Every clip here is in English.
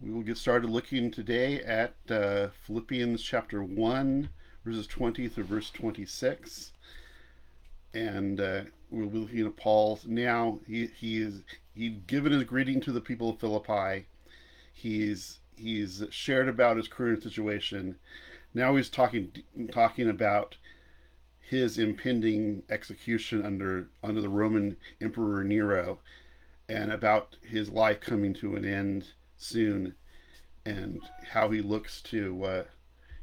we will get started looking today at uh, Philippians chapter 1, verses 20 through verse 26. And uh, we'll be looking at Paul now. He, he is he'd given his greeting to the people of Philippi. He's he's shared about his current situation. Now he's talking talking about his impending execution under under the Roman Emperor Nero and about his life coming to an end soon and how he looks to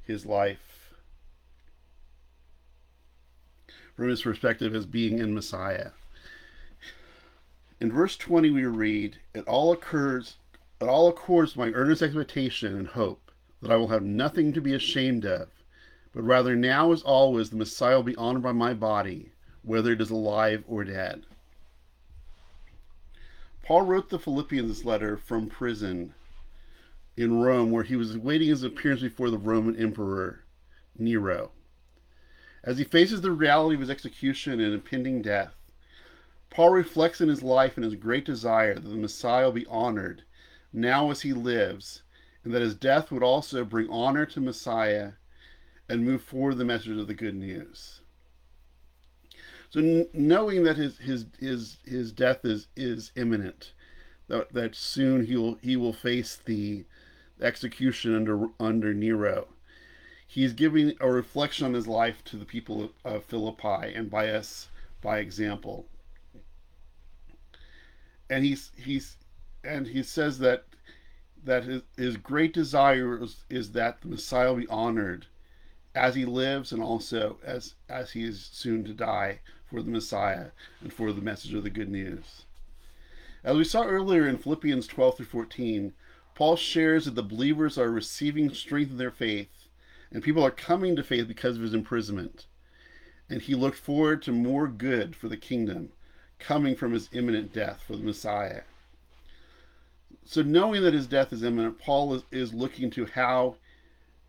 his life from his perspective as being in Messiah. In verse 20 we read, It all occurs it all accords my earnest expectation and hope that I will have nothing to be ashamed of, but rather now as always the Messiah will be honored by my body, whether it is alive or dead. Paul wrote the Philippians letter from prison in Rome, where he was awaiting his appearance before the Roman Emperor Nero. As he faces the reality of his execution and impending death, Paul reflects in his life and his great desire that the Messiah be honored now as he lives, and that his death would also bring honor to Messiah and move forward the message of the good news. So knowing that his his his his death is is imminent, that that soon he will he will face the execution under under Nero. He's giving a reflection on his life to the people of Philippi and by us by example. And he's he's and he says that that his, his great desire is, is that the Messiah be honored as he lives and also as as he is soon to die for the Messiah and for the message of the good news. As we saw earlier in Philippians 12 through 14, Paul shares that the believers are receiving strength in their faith, and people are coming to faith because of his imprisonment. And he looked forward to more good for the kingdom coming from his imminent death for the Messiah. So, knowing that his death is imminent, Paul is, is looking to how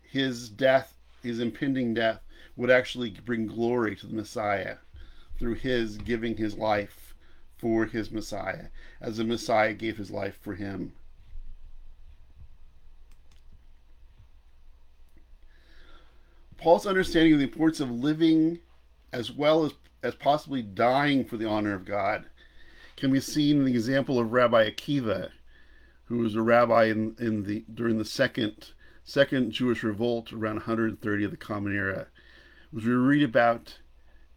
his death, his impending death, would actually bring glory to the Messiah through his giving his life for his Messiah, as the Messiah gave his life for him. Paul's understanding of the importance of living as well as, as possibly dying for the honor of God can be seen in the example of Rabbi Akiva, who was a rabbi in, in the during the second second Jewish revolt around 130 of the Common Era, which we read about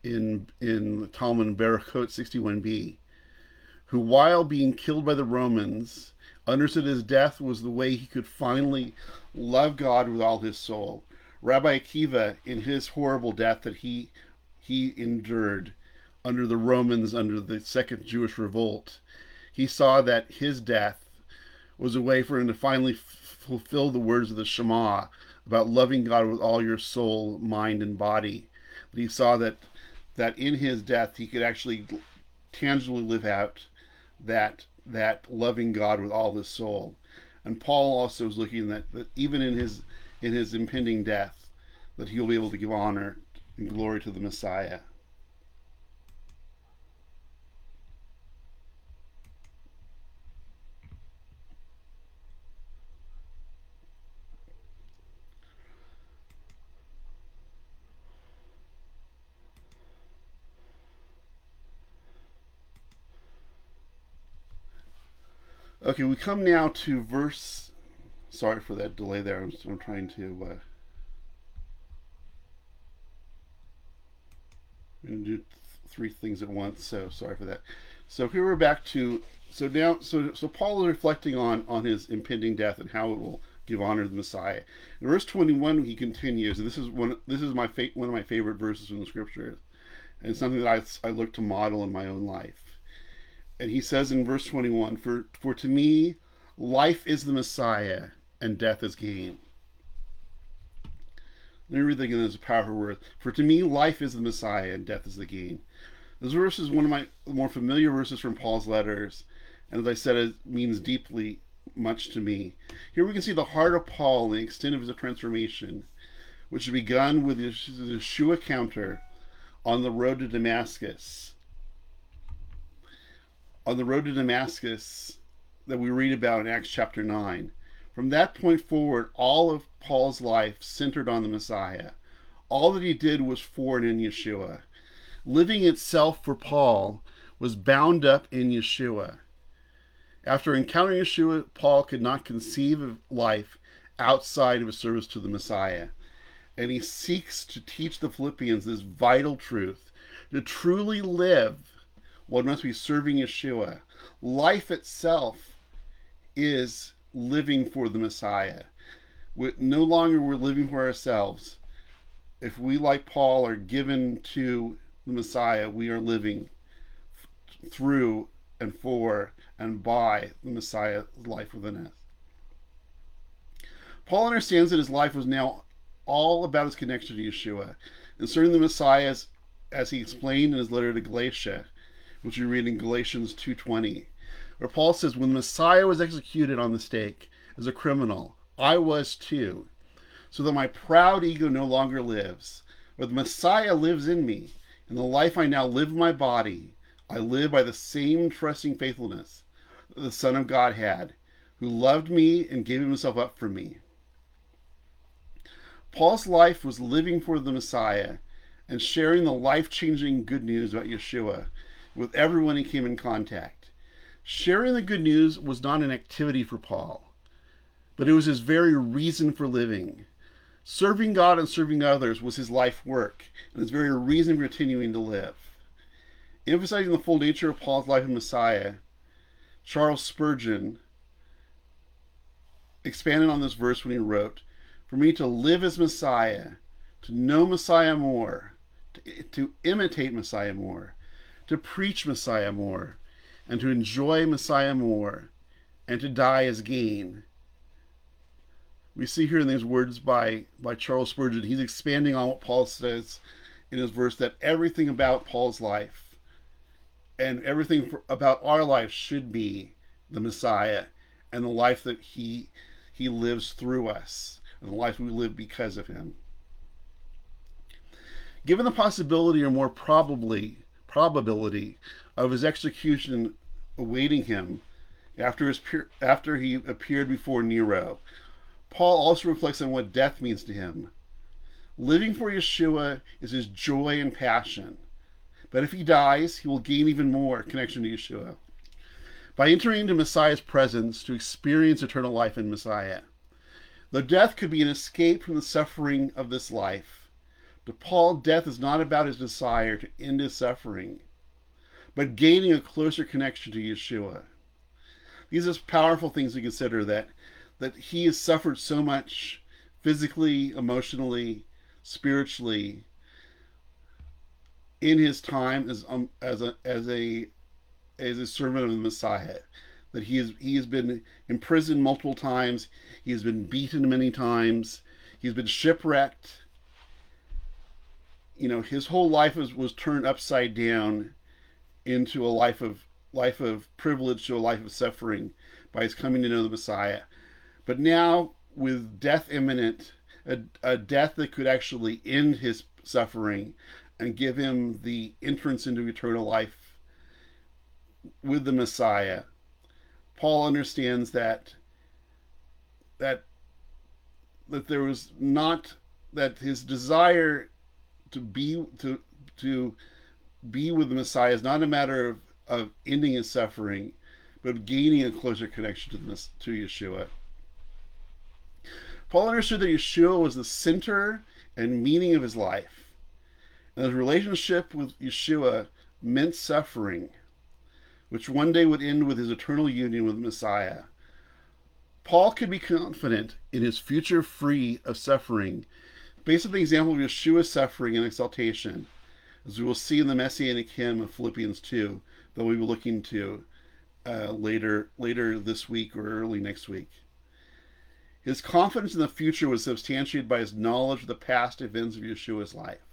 in in Talmud Berachot 61b, who while being killed by the Romans understood his death was the way he could finally love God with all his soul. Rabbi Akiva, in his horrible death that he he endured under the Romans under the second Jewish revolt, he saw that his death was a way for him to finally f- fulfill the words of the Shema about loving God with all your soul, mind, and body. He saw that that in his death he could actually tangibly live out that that loving God with all his soul. And Paul also is looking at that even in his in his impending death, that he'll be able to give honor and glory to the Messiah. Okay, we come now to verse. Sorry for that delay there. I'm, I'm trying to. Uh, I'm do th- three things at once, so sorry for that. So here we're back to. So now, so so Paul is reflecting on on his impending death and how it will give honor to the Messiah. In verse 21, he continues, and this is one. This is my fa- one of my favorite verses from the scriptures, and something that I I look to model in my own life and he says in verse 21 for for to me life is the messiah and death is gain. Let me read that again. As a powerful word. For to me life is the messiah and death is the gain. This verse is one of my more familiar verses from paul's letters. And as i said it means deeply much to me. Here we can see the heart of paul and the extent of his transformation which had begun with his yeshua counter on the road to damascus on the road to Damascus that we read about in Acts chapter 9. From that point forward, all of Paul's life centered on the Messiah. All that he did was for and in Yeshua. Living itself for Paul was bound up in Yeshua. After encountering Yeshua, Paul could not conceive of life outside of his service to the Messiah. And he seeks to teach the Philippians this vital truth. To truly live, one must be serving Yeshua. Life itself is living for the Messiah. we no longer we're living for ourselves. If we, like Paul, are given to the Messiah, we are living through and for and by the Messiah's life within us. Paul understands that his life was now all about his connection to Yeshua. And serving the Messiah, as, as he explained in his letter to Galatia, which we read in Galatians 2.20, where Paul says, When the Messiah was executed on the stake as a criminal, I was too, so that my proud ego no longer lives, but the Messiah lives in me. In the life I now live in my body, I live by the same trusting faithfulness that the Son of God had, who loved me and gave himself up for me. Paul's life was living for the Messiah and sharing the life changing good news about Yeshua with everyone he came in contact. Sharing the good news was not an activity for Paul, but it was his very reason for living. Serving God and serving others was his life work and his very reason for continuing to live. Emphasizing the full nature of Paul's life in Messiah, Charles Spurgeon expanded on this verse when he wrote, for me to live as Messiah, to know Messiah more, to, to imitate Messiah more, to preach Messiah more, and to enjoy Messiah more, and to die as gain. We see here in these words by, by Charles Spurgeon, he's expanding on what Paul says in his verse that everything about Paul's life and everything for, about our life should be the Messiah and the life that he he lives through us and the life we live because of him. Given the possibility or more probably probability of his execution awaiting him after his after he appeared before Nero, Paul also reflects on what death means to him. Living for Yeshua is his joy and passion. But if he dies, he will gain even more connection to Yeshua by entering into Messiah's presence to experience eternal life in Messiah. Though death could be an escape from the suffering of this life, Paul, death is not about his desire to end his suffering, but gaining a closer connection to Yeshua. These are powerful things to consider that that he has suffered so much physically, emotionally, spiritually in his time as um, as a as a as a servant of the Messiah that he has he has been imprisoned multiple times, he has been beaten many times, he's been shipwrecked. You know, his whole life was, was turned upside down into a life of life of privilege to a life of suffering by his coming to know the Messiah. But now, with death imminent, a, a death that could actually end his suffering and give him the entrance into eternal life with the Messiah, Paul understands that that that there was not that his desire to be to to be with the Messiah is not a matter of, of ending his suffering, but of gaining a closer connection to the, to Yeshua. Paul understood that Yeshua was the center and meaning of his life. And his relationship with Yeshua meant suffering which one day would end with his eternal union with the Messiah. Paul could be confident in his future free of suffering based on the example of Yeshua's suffering and exaltation, as we will see in the Messianic hymn of Philippians 2 that we will look into uh, later, later this week or early next week. His confidence in the future was substantiated by his knowledge of the past events of Yeshua's life.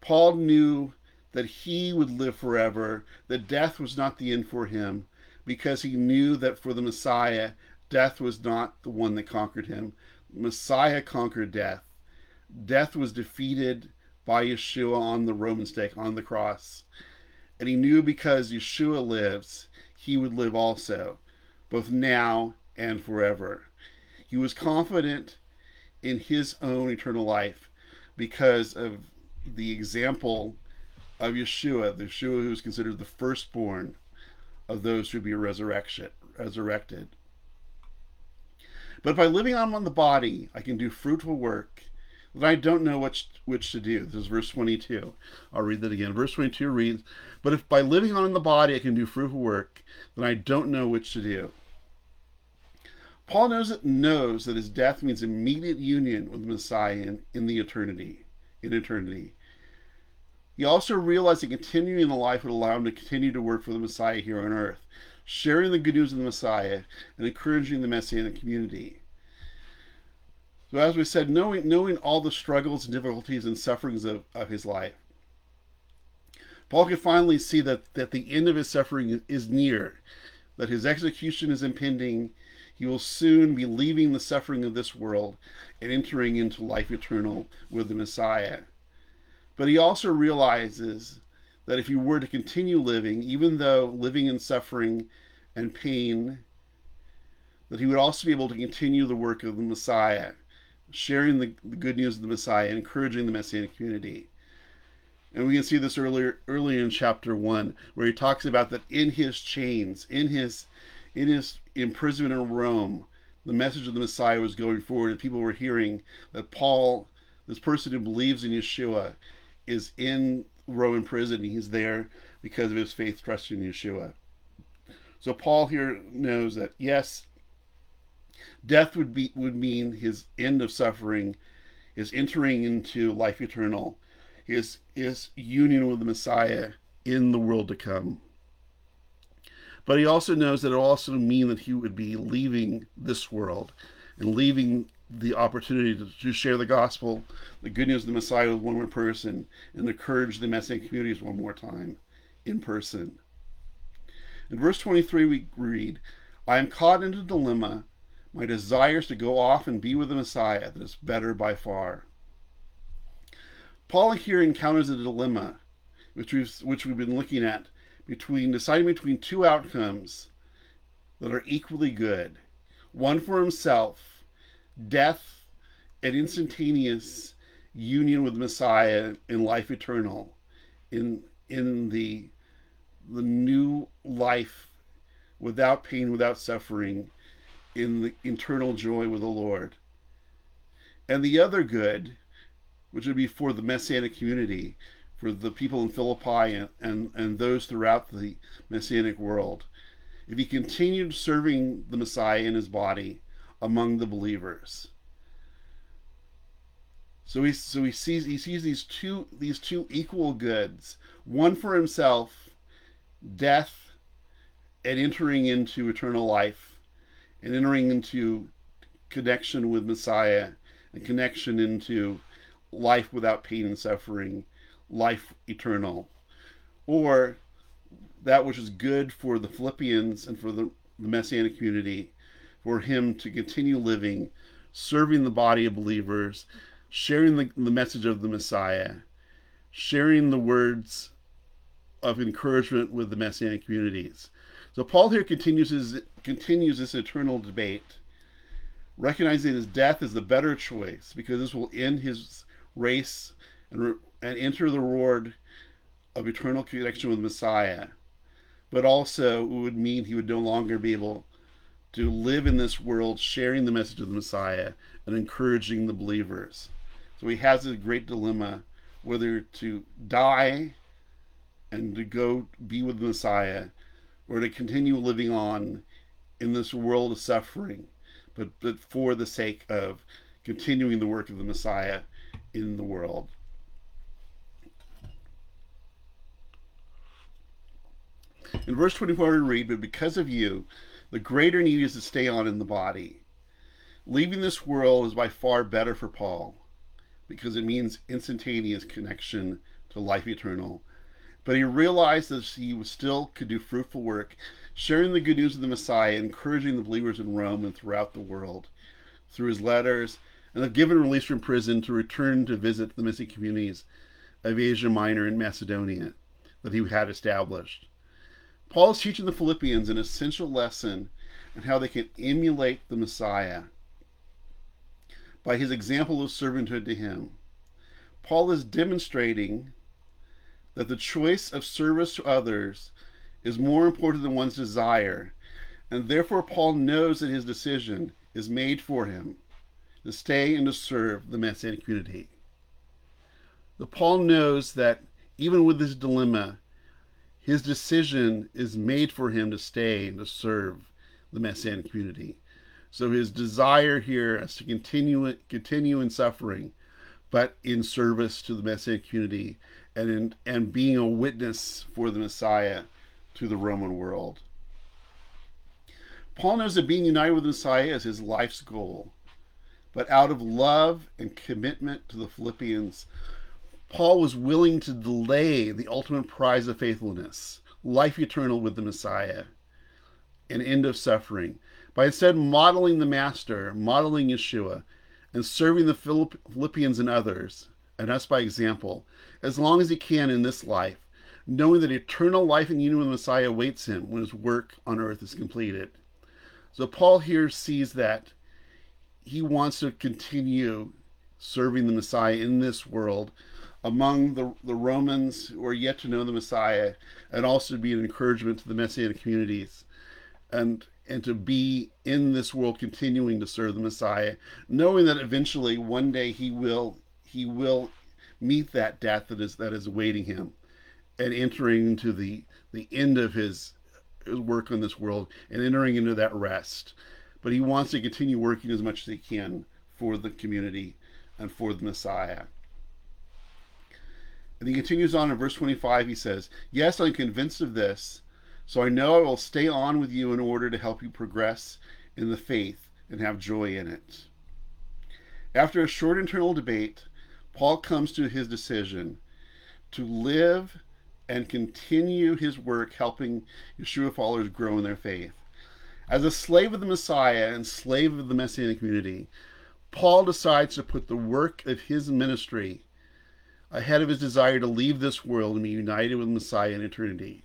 Paul knew that he would live forever, that death was not the end for him, because he knew that for the Messiah, death was not the one that conquered him. Messiah conquered death. Death was defeated by Yeshua on the Roman stake, on the cross. And he knew because Yeshua lives, he would live also, both now and forever. He was confident in his own eternal life because of the example of Yeshua, the Yeshua who is considered the firstborn of those who be resurrection, resurrected. But by living on the body, I can do fruitful work that I don't know which which to do. This is verse 22. I'll read that again. Verse 22 reads, But if by living on in the body I can do fruitful work, then I don't know which to do. Paul knows that knows that his death means immediate union with the Messiah in, in the eternity, in eternity. He also realized that continuing in the life would allow him to continue to work for the Messiah here on earth, sharing the good news of the Messiah and encouraging the Messianic community. So, as we said, knowing, knowing all the struggles and difficulties and sufferings of, of his life, Paul can finally see that, that the end of his suffering is near, that his execution is impending. He will soon be leaving the suffering of this world and entering into life eternal with the Messiah. But he also realizes that if he were to continue living, even though living in suffering and pain, that he would also be able to continue the work of the Messiah, sharing the, the good news of the Messiah encouraging the Messianic community. And we can see this earlier earlier in chapter one, where he talks about that in his chains, in his in his imprisonment in Rome, the message of the Messiah was going forward, and people were hearing that Paul, this person who believes in Yeshua, is in Roman prison. He's there because of his faith, trust in Yeshua. So Paul here knows that yes, death would be would mean his end of suffering, his entering into life eternal, his his union with the Messiah in the world to come. But he also knows that it also mean that he would be leaving this world and leaving the opportunity to, to, share the gospel, the good news of the Messiah with one more person, and encourage the Messianic communities one more time in person. In verse 23, we read, I am caught in a dilemma. My desires to go off and be with the Messiah that is better by far. Paul here encounters a dilemma, which we've, which we've been looking at, between deciding between two outcomes that are equally good one for himself death and instantaneous union with Messiah in life eternal, in in the the new life without pain, without suffering, in the internal joy with the Lord. And the other good, which would be for the Messianic community, for the people in Philippi and, and, and those throughout the Messianic world, if he continued serving the Messiah in his body among the believers. So he so he sees he sees these two these two equal goods, one for himself, death, and entering into eternal life, and entering into connection with Messiah, and connection into life without pain and suffering, life eternal, or that which is good for the Philippians and for the, the Messianic community, for him to continue living, serving the body of believers, sharing the, the message of the Messiah, sharing the words of encouragement with the Messianic communities. So Paul here continues his continues this eternal debate, recognizing his death is the better choice because this will end his race and, and enter the reward of eternal connection with Messiah. But also, it would mean he would no longer be able to live in this world sharing the message of the Messiah and encouraging the believers. So he has a great dilemma whether to die and to go be with the Messiah or to continue living on in this world of suffering, but, but for the sake of continuing the work of the Messiah in the world. In verse 24, we read, But because of you, the greater need is to stay on in the body. Leaving this world is by far better for Paul because it means instantaneous connection to life eternal. But he realized that he still could do fruitful work, sharing the good news of the Messiah, encouraging the believers in Rome and throughout the world through his letters, and have given release from prison to return to visit the Messianic communities of Asia Minor and Macedonia that he had established. Paul is teaching the Philippians an essential lesson on how they can emulate the Messiah by his example of servanthood to him. Paul is demonstrating that the choice of service to others is more important than one's desire, and therefore Paul knows that his decision is made for him to stay and to serve the Messianic community. The Paul knows that even with this dilemma, his decision is made for him to stay and to serve the Messianic community. So his desire here is to continue continue in suffering, but in service to the Messianic community and in, and being a witness for the Messiah to the Roman world. Paul knows that being united with the Messiah is his life's goal. But out of love and commitment to the Philippians, Paul was willing to delay the ultimate prize of faithfulness, life eternal with the Messiah, an end of suffering, by instead modeling the Master, modeling Yeshua, and serving the Philippians and others, and us by example, as long as he can in this life, knowing that eternal life and union with the Messiah awaits him when his work on earth is completed. So Paul here sees that he wants to continue serving the Messiah in this world among the, the Romans who are yet to know the Messiah, and also be an encouragement to the Messianic communities. And and to be in this world continuing to serve the Messiah, knowing that eventually one day he will he will meet that death that is that is awaiting him and entering into the the end of his, his work on this world and entering into that rest. But he wants to continue working as much as he can for the community and for the Messiah. And he continues on in verse 25. He says, Yes, I'm convinced of this so I know I will stay on with you in order to help you progress in the faith and have joy in it. After a short internal debate, Paul comes to his decision to live and continue his work helping Yeshua followers grow in their faith. As a slave of the Messiah and slave of the Messianic community, Paul decides to put the work of his ministry ahead of his desire to leave this world and be united with the Messiah in eternity.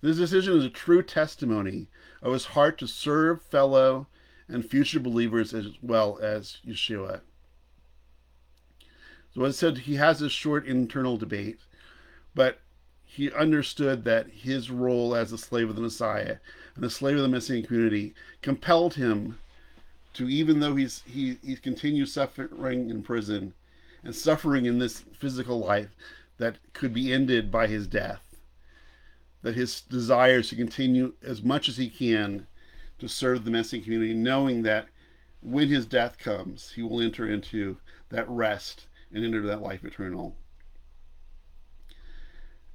This decision is a true testimony of his heart to serve fellow and future believers as well as Yeshua. So, as I said, he has this short internal debate, but he understood that his role as a slave of the Messiah and a slave of the Messianic community compelled him to, even though he's he he continues suffering in prison and suffering in this physical life that could be ended by his death that his desire is to continue as much as he can to serve the Messianic community, knowing that when his death comes, he will enter into that rest and enter that life eternal.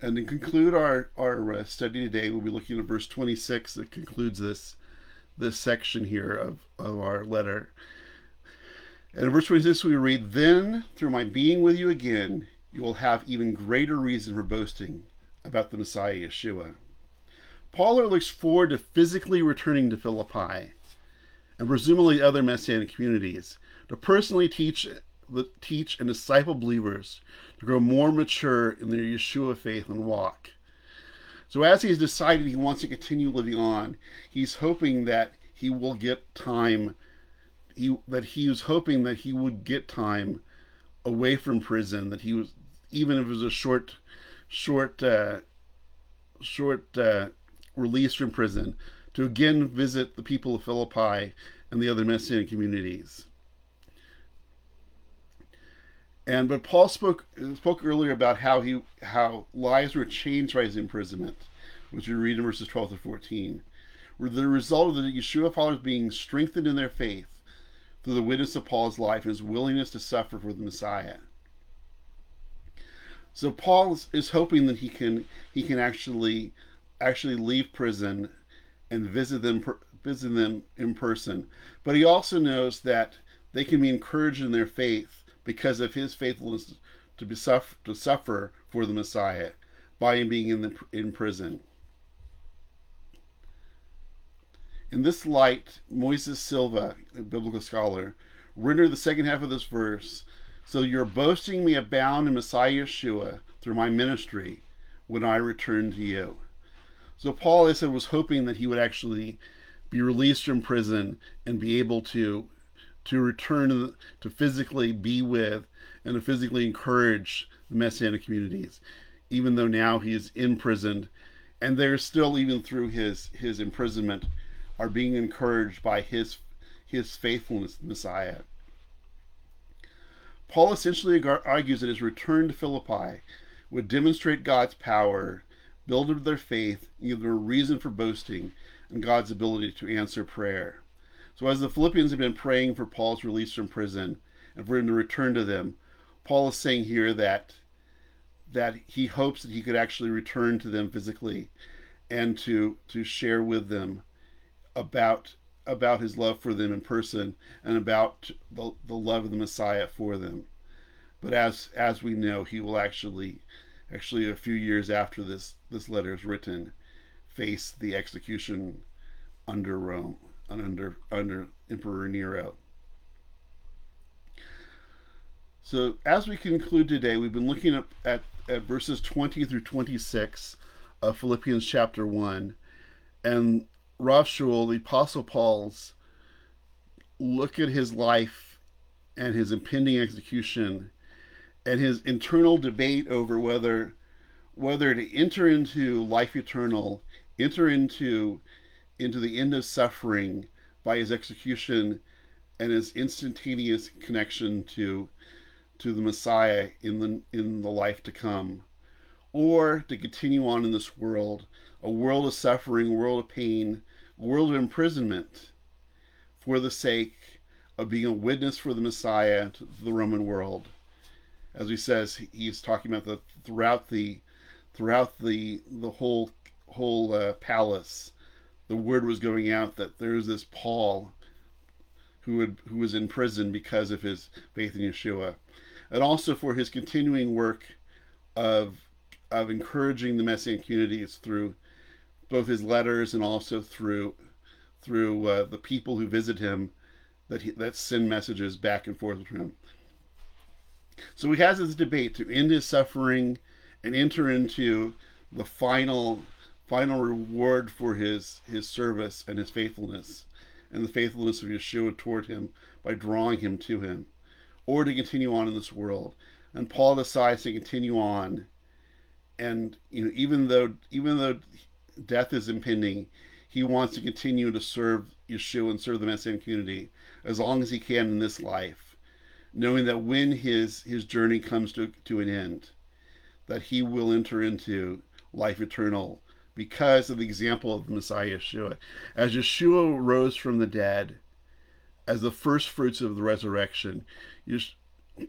And to conclude our, our uh, study today, we'll be looking at verse 26 that concludes this, this section here of, of our letter. And in verse 26, we read, Then, through my being with you again, you will have even greater reason for boasting about the Messiah Yeshua. Paul looks forward to physically returning to Philippi and presumably other messianic communities to personally teach teach and disciple believers to grow more mature in their Yeshua faith and walk. So as he's decided he wants to continue living on, he's hoping that he will get time he that he was hoping that he would get time away from prison that he was even if it was a short short uh, short uh, release from prison to again visit the people of Philippi and the other Messianic communities. And but Paul spoke spoke earlier about how he how lives were changed by his imprisonment, which we read in verses 12 to 14, were the result of the Yeshua followers being strengthened in their faith through the witness of Paul's life and his willingness to suffer for the Messiah. So Paul is hoping that he can he can actually actually leave prison and visit them visit them in person. But he also knows that they can be encouraged in their faith because of his faithfulness to be suffer, to suffer for the Messiah by him being in the in prison. In this light, Moises Silva, a biblical scholar, rendered the second half of this verse so your boasting may abound in Messiah Yeshua through my ministry when I return to you. So Paul, I said, was hoping that he would actually be released from prison and be able to to return to physically be with and to physically encourage the Messianic communities, even though now he is imprisoned, and they're still, even through his his imprisonment, are being encouraged by his his faithfulness to Messiah. Paul essentially argues that his return to Philippi would demonstrate God's power, build up their faith, give them a reason for boasting and God's ability to answer prayer. So, as the Philippians have been praying for Paul's release from prison and for him to return to them, Paul is saying here that that he hopes that he could actually return to them physically and to to share with them about about his love for them in person and about the, the love of the Messiah for them. But as as we know, he will actually actually a few years after this this letter is written face the execution under Rome under under Emperor Nero. So as we conclude today, we've been looking at, at, at verses 20 through 26 of Philippians chapter 1. And Rav Shaul, the Apostle Paul's look at his life and his impending execution and his internal debate over whether whether to enter into life eternal, enter into into the end of suffering by his execution and his instantaneous connection to to the Messiah in the in the life to come, or to continue on in this world a world of suffering, a world of pain, a world of imprisonment for the sake of being a witness for the Messiah to the Roman world. As he says, he's talking about the throughout the throughout the the whole whole uh, palace, the word was going out that there's this Paul who would who was in prison because of his faith in Yeshua, and also for his continuing work of of encouraging the Messianic communities through both his letters and also through through uh, the people who visit him that he, that send messages back and forth with him. So he has this debate to end his suffering and enter into the final final reward for his his service and his faithfulness and the faithfulness of Yeshua toward him by drawing him to him, or to continue on in this world. And Paul decides to continue on, and you know even though even though death is impending, he wants to continue to serve Yeshua and serve the Messianic community as long as he can in this life, knowing that when his his journey comes to, to an end, that he will enter into life eternal because of the example of the Messiah Yeshua. As Yeshua rose from the dead, as the first fruits of the resurrection,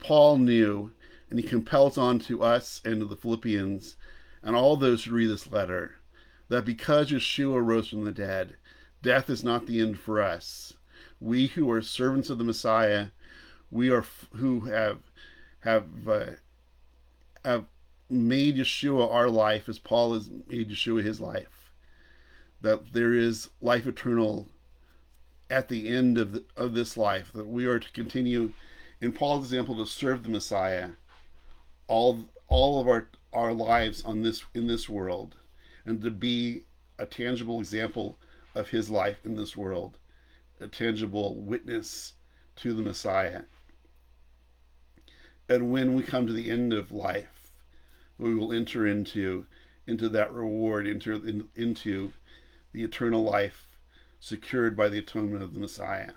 Paul knew, and he compels on to us and to the Philippians and all those who read this letter that because Yeshua rose from the dead, death is not the end for us. We who are servants of the Messiah, we are who have have uh, have made Yeshua our life as Paul has made Yeshua his life. That there is life eternal at the end of the, of this life. That we are to continue, in Paul's example, to serve the Messiah all all of our our lives on this in this world and to be a tangible example of his life in this world, a tangible witness to the Messiah. And when we come to the end of life, we will enter into into that reward, enter in, into the eternal life secured by the atonement of the Messiah.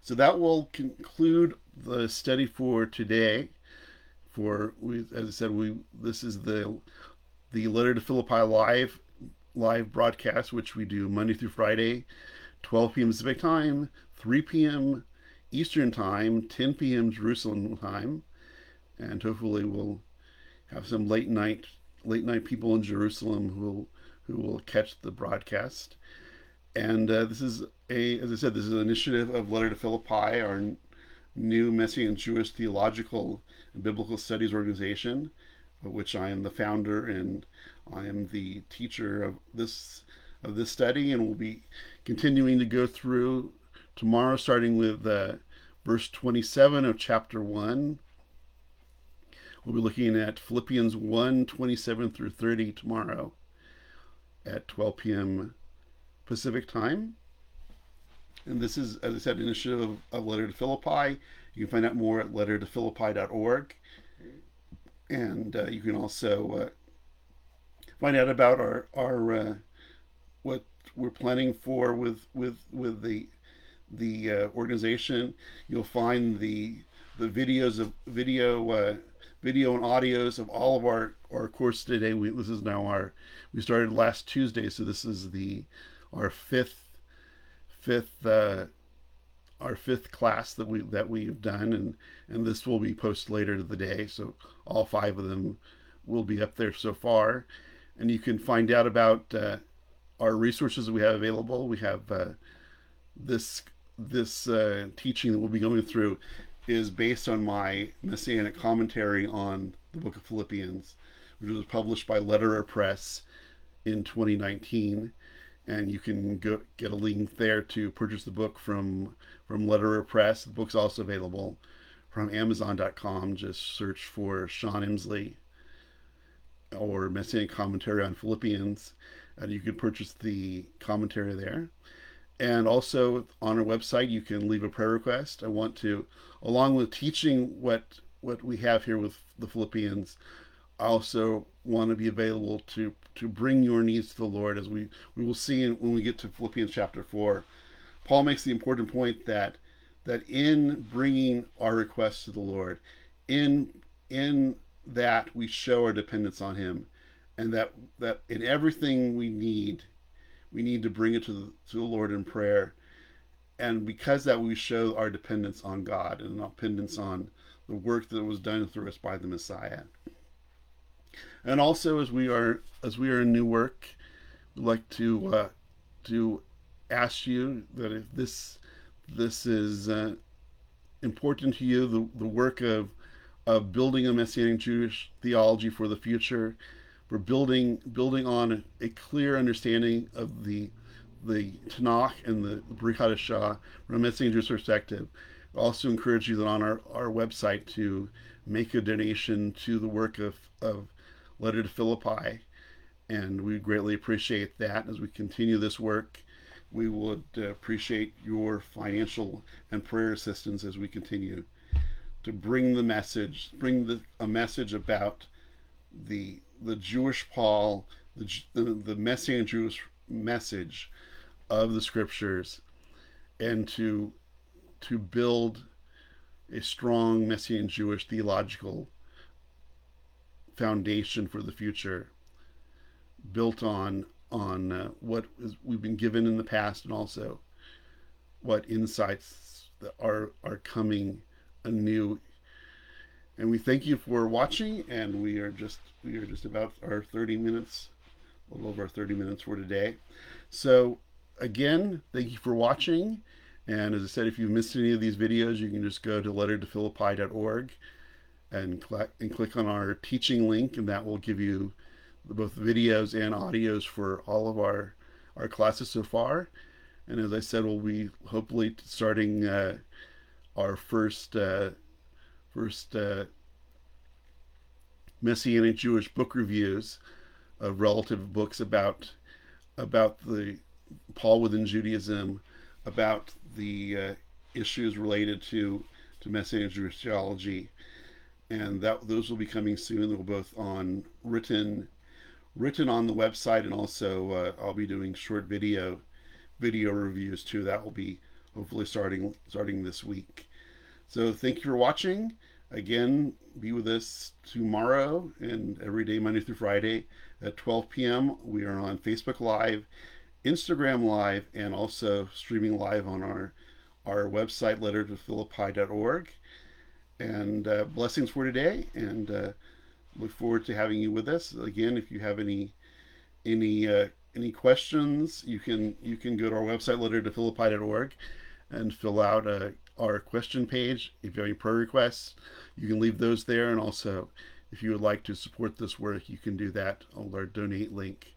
So that will conclude the study for today. For we, as I said, we this is the the Letter to Philippi live live broadcast, which we do Monday through Friday, 12 p.m. Pacific time, 3 p.m. Eastern time, 10 p.m. Jerusalem time, and hopefully we'll have some late night late night people in Jerusalem who will who will catch the broadcast. And uh, this is a, as I said, this is an initiative of Letter to Philippi, our new Messianic Jewish theological and biblical studies organization which I am the founder and I am the teacher of this of this study, and we'll be continuing to go through tomorrow, starting with uh, verse 27 of chapter 1. We'll be looking at Philippians 1 27 through 30 tomorrow at 12 p.m. Pacific time. And this is, as I said, an initiative of, of Letter to Philippi. You can find out more at lettertophilippi.org. And uh, you can also uh, find out about our, our uh, what we're planning for with with with the the uh, organization. You'll find the the videos of video uh, video and audios of all of our our course today. We this is now our we started last Tuesday, so this is the our fifth fifth uh, our fifth class that we that we've done, and and this will be posted later to the day. So all five of them will be up there so far, and you can find out about uh, our resources we have available. We have uh, this this uh, teaching that we'll be going through is based on my messianic commentary on the book of Philippians, which was published by Lederer Press in 2019. And you can go get a link there to purchase the book from from Lederer Press. The book's also available from Amazon.com. Just search for Sean Emslie or Messianic Commentary on Philippians, and you can purchase the commentary there. And also on our website, you can leave a prayer request. I want to, along with teaching what what we have here with the Philippians, I also want to be available to to bring your needs to the Lord, as we we will see when we get to Philippians chapter four. Paul makes the important point that that in bringing our requests to the Lord, in in that we show our dependence on Him, and that that in everything we need we need to bring it to the, to the Lord in prayer. And because that we show our dependence on God and our dependence on the work that was done through us by the Messiah. And also as we are as we are in new work, we'd like to uh, to ask you that if this this is uh, important to you, the, the work of of building a messianic Jewish theology for the future, we're building building on a clear understanding of the the Tanakh and the Brit Hadashah from a Messianic perspective. I also encourage you that on our, our website to make a donation to the work of, of Letter to Philippi. And we greatly appreciate that as we continue this work. We would appreciate your financial and prayer assistance as we continue to bring the message, bring the, a message about the the Jewish Paul, the, the, Messianic Jewish message of the scriptures, and to to build a strong Messianic Jewish theological foundation for the future, built on on uh, what is, we've been given in the past, and also what insights that are are coming anew and we thank you for watching and we are just we are just about our 30 minutes a little over 30 minutes for today. So again thank you for watching and as i said if you missed any of these videos you can just go to lettertophilippi.org and, cl- and click on our teaching link and that will give you both videos and audios for all of our our classes so far. And as i said we'll be hopefully starting uh, our first uh, first uh, Messianic Jewish book reviews of relative books about about the Paul within Judaism, about the uh, issues related to to Messianic Jewish theology, and that those will be coming soon. They're both on written written on the website, and also uh, I'll be doing short video video reviews too. That will be hopefully starting starting this week. So thank you for watching. Again, be with us tomorrow and every day, Monday through Friday at 12 p.m. We are on Facebook Live, Instagram Live, and also streaming live on our our website, lettertophilippi.org. And uh, blessings for today, and uh, look forward to having you with us. Again, if you have any any uh, any questions, you can you can go to our website, lettertophilippi.org, and fill out a our question page. If you have any prayer requests, you can leave those there. And also, if you would like to support this work, you can do that on our donate link.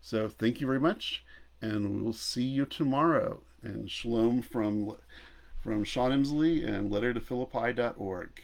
So thank you very much, and we will see you tomorrow. And shalom from from Sean Emslie and lettertophilippi.org.